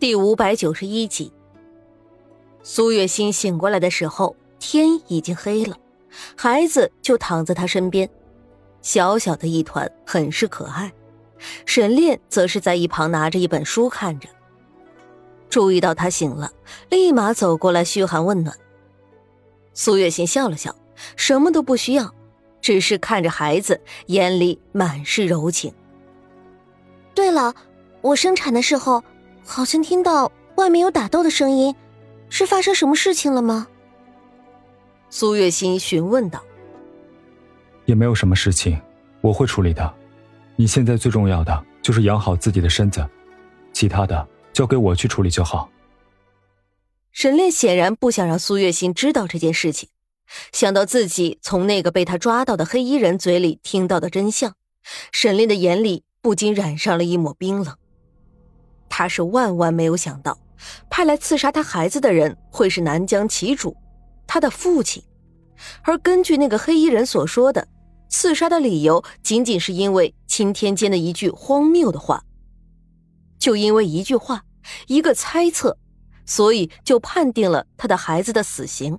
第五百九十一集，苏月心醒过来的时候，天已经黑了，孩子就躺在他身边，小小的一团，很是可爱。沈炼则是在一旁拿着一本书看着。注意到他醒了，立马走过来嘘寒问暖。苏月心笑了笑，什么都不需要，只是看着孩子，眼里满是柔情。对了，我生产的时候。好像听到外面有打斗的声音，是发生什么事情了吗？苏月心询问道。也没有什么事情，我会处理的。你现在最重要的就是养好自己的身子，其他的交给我去处理就好。沈炼显然不想让苏月心知道这件事情，想到自己从那个被他抓到的黑衣人嘴里听到的真相，沈炼的眼里不禁染上了一抹冰冷。他是万万没有想到，派来刺杀他孩子的人会是南疆旗主，他的父亲。而根据那个黑衣人所说的，刺杀的理由仅仅是因为青天间的一句荒谬的话。就因为一句话，一个猜测，所以就判定了他的孩子的死刑。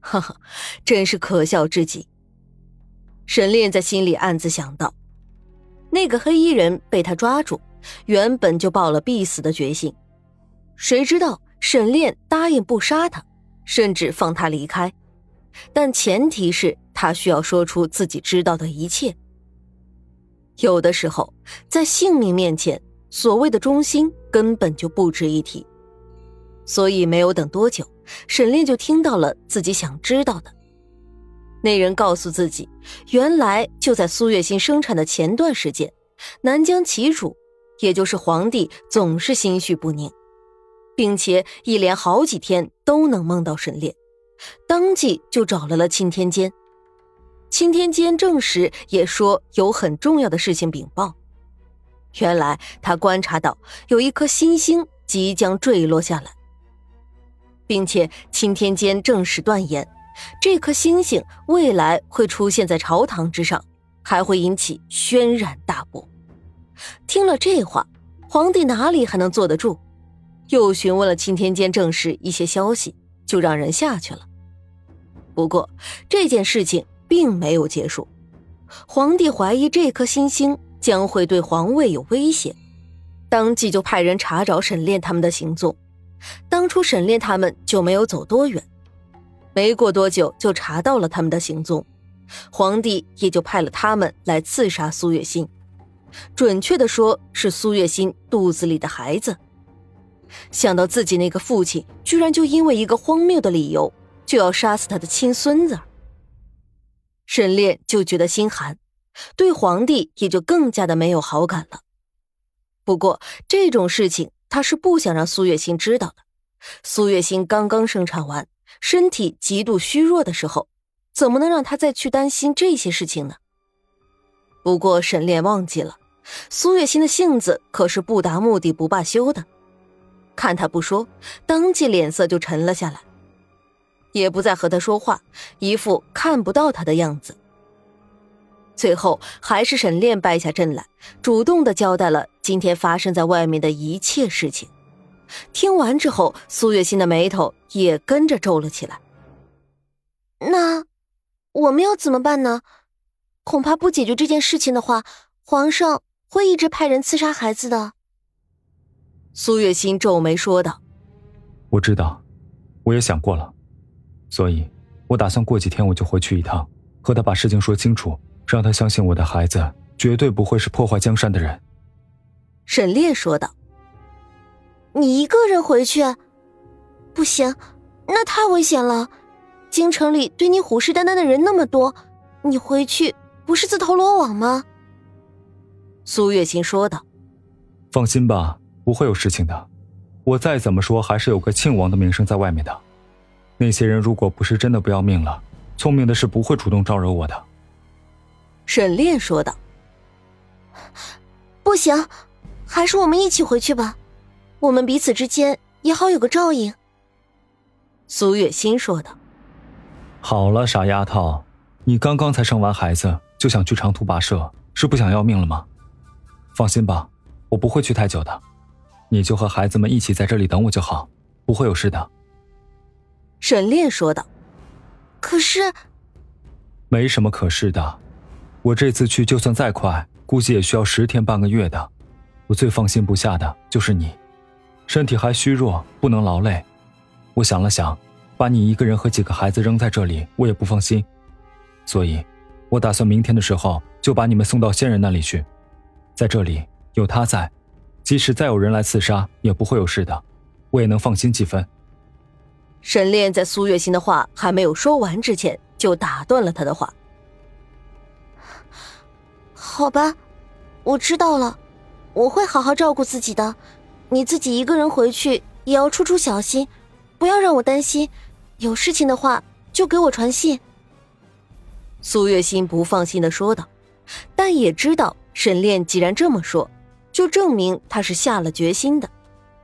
哈哈，真是可笑至极。沈炼在心里暗自想到，那个黑衣人被他抓住。原本就抱了必死的决心，谁知道沈炼答应不杀他，甚至放他离开，但前提是他需要说出自己知道的一切。有的时候，在性命面前，所谓的忠心根本就不值一提。所以没有等多久，沈炼就听到了自己想知道的。那人告诉自己，原来就在苏月心生产的前段时间，南疆旗主。也就是皇帝总是心绪不宁，并且一连好几天都能梦到沈炼，当即就找来了钦天监。钦天监证实，也说有很重要的事情禀报。原来他观察到有一颗新星即将坠落下来，并且钦天监正式断言，这颗星星未来会出现在朝堂之上，还会引起轩然大波。听了这话，皇帝哪里还能坐得住？又询问了钦天监正室一些消息，就让人下去了。不过这件事情并没有结束，皇帝怀疑这颗星星将会对皇位有威胁，当即就派人查找沈炼他们的行踪。当初沈炼他们就没有走多远，没过多久就查到了他们的行踪，皇帝也就派了他们来刺杀苏月心。准确的说，是苏月心肚子里的孩子。想到自己那个父亲居然就因为一个荒谬的理由就要杀死他的亲孙子，沈炼就觉得心寒，对皇帝也就更加的没有好感了。不过这种事情他是不想让苏月心知道的。苏月心刚刚生产完，身体极度虚弱的时候，怎么能让他再去担心这些事情呢？不过沈炼忘记了，苏月心的性子可是不达目的不罢休的。看他不说，当即脸色就沉了下来，也不再和他说话，一副看不到他的样子。最后还是沈炼败下阵来，主动的交代了今天发生在外面的一切事情。听完之后，苏月心的眉头也跟着皱了起来。那我们要怎么办呢？恐怕不解决这件事情的话，皇上会一直派人刺杀孩子的。苏月心皱眉说道：“我知道，我也想过了，所以，我打算过几天我就回去一趟，和他把事情说清楚，让他相信我的孩子绝对不会是破坏江山的人。”沈烈说道：“你一个人回去？不行，那太危险了。京城里对你虎视眈眈的人那么多，你回去……”不是自投罗网吗？苏月心说道：“放心吧，不会有事情的。我再怎么说还是有个庆王的名声在外面的。那些人如果不是真的不要命了，聪明的是不会主动招惹我的。”沈炼说道：“不行，还是我们一起回去吧，我们彼此之间也好有个照应。”苏月心说道：“好了，傻丫头，你刚刚才生完孩子。”就想去长途跋涉，是不想要命了吗？放心吧，我不会去太久的。你就和孩子们一起在这里等我就好，不会有事的。”沈烈说道。“可是，没什么可是的，我这次去就算再快，估计也需要十天半个月的。我最放心不下的就是你，身体还虚弱，不能劳累。我想了想，把你一个人和几个孩子扔在这里，我也不放心，所以，我打算明天的时候就把你们送到仙人那里去，在这里有他在。”即使再有人来刺杀，也不会有事的，我也能放心几分。沈炼在苏月心的话还没有说完之前，就打断了他的话。好吧，我知道了，我会好好照顾自己的。你自己一个人回去也要处处小心，不要让我担心。有事情的话就给我传信。苏月心不放心的说道，但也知道沈炼既然这么说。就证明他是下了决心的，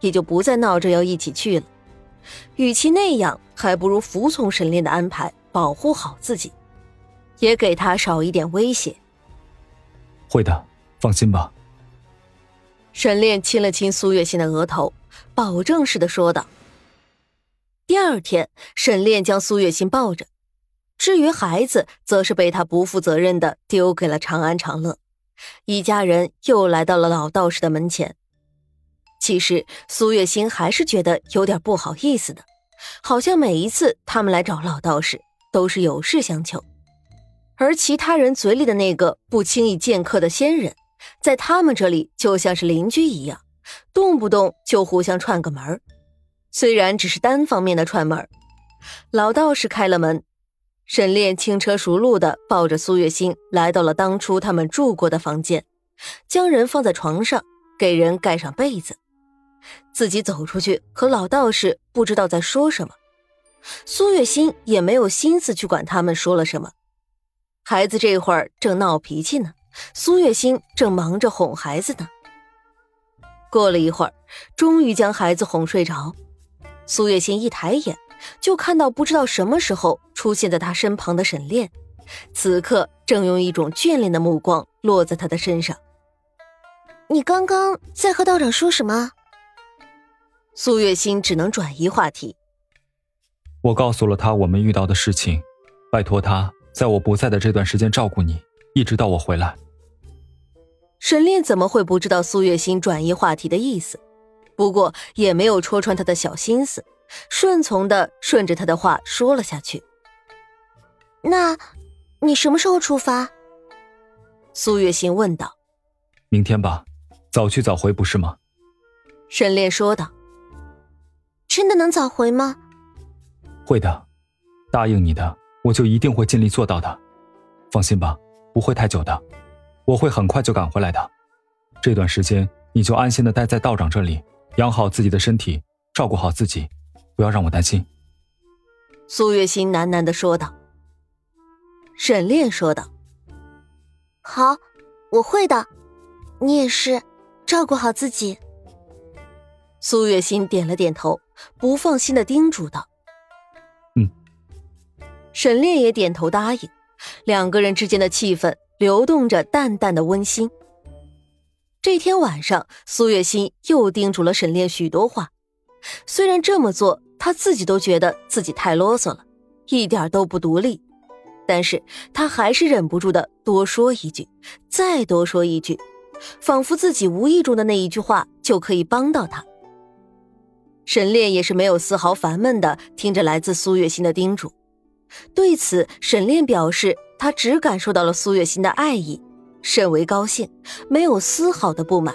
也就不再闹着要一起去了。与其那样，还不如服从沈炼的安排，保护好自己，也给他少一点威胁。会的，放心吧。沈炼亲了亲苏月心的额头，保证似的说道。第二天，沈炼将苏月心抱着，至于孩子，则是被他不负责任的丢给了长安长乐。一家人又来到了老道士的门前。其实苏月心还是觉得有点不好意思的，好像每一次他们来找老道士都是有事相求，而其他人嘴里的那个不轻易见客的仙人，在他们这里就像是邻居一样，动不动就互相串个门虽然只是单方面的串门老道士开了门。沈炼轻车熟路的抱着苏月心来到了当初他们住过的房间，将人放在床上，给人盖上被子，自己走出去和老道士不知道在说什么。苏月心也没有心思去管他们说了什么，孩子这会儿正闹脾气呢，苏月心正忙着哄孩子呢。过了一会儿，终于将孩子哄睡着，苏月心一抬眼。就看到不知道什么时候出现在他身旁的沈炼，此刻正用一种眷恋的目光落在他的身上。你刚刚在和道长说什么？苏月心只能转移话题。我告诉了他我们遇到的事情，拜托他在我不在的这段时间照顾你，一直到我回来。沈炼怎么会不知道苏月心转移话题的意思？不过也没有戳穿他的小心思。顺从的顺着他的话说了下去。那，你什么时候出发？苏月心问道。明天吧，早去早回不是吗？沈烈说道。真的能早回吗？会的，答应你的，我就一定会尽力做到的。放心吧，不会太久的，我会很快就赶回来的。这段时间你就安心的待在道长这里，养好自己的身体，照顾好自己。不要让我担心。”苏月心喃喃的说道。沈炼说道：“好，我会的。你也是，照顾好自己。”苏月心点了点头，不放心的叮嘱道：“嗯。”沈炼也点头答应。两个人之间的气氛流动着淡淡的温馨。这天晚上，苏月心又叮嘱了沈炼许多话，虽然这么做。他自己都觉得自己太啰嗦了，一点都不独立，但是他还是忍不住的多说一句，再多说一句，仿佛自己无意中的那一句话就可以帮到他。沈炼也是没有丝毫烦闷的听着来自苏月心的叮嘱，对此沈炼表示他只感受到了苏月心的爱意，甚为高兴，没有丝毫的不满。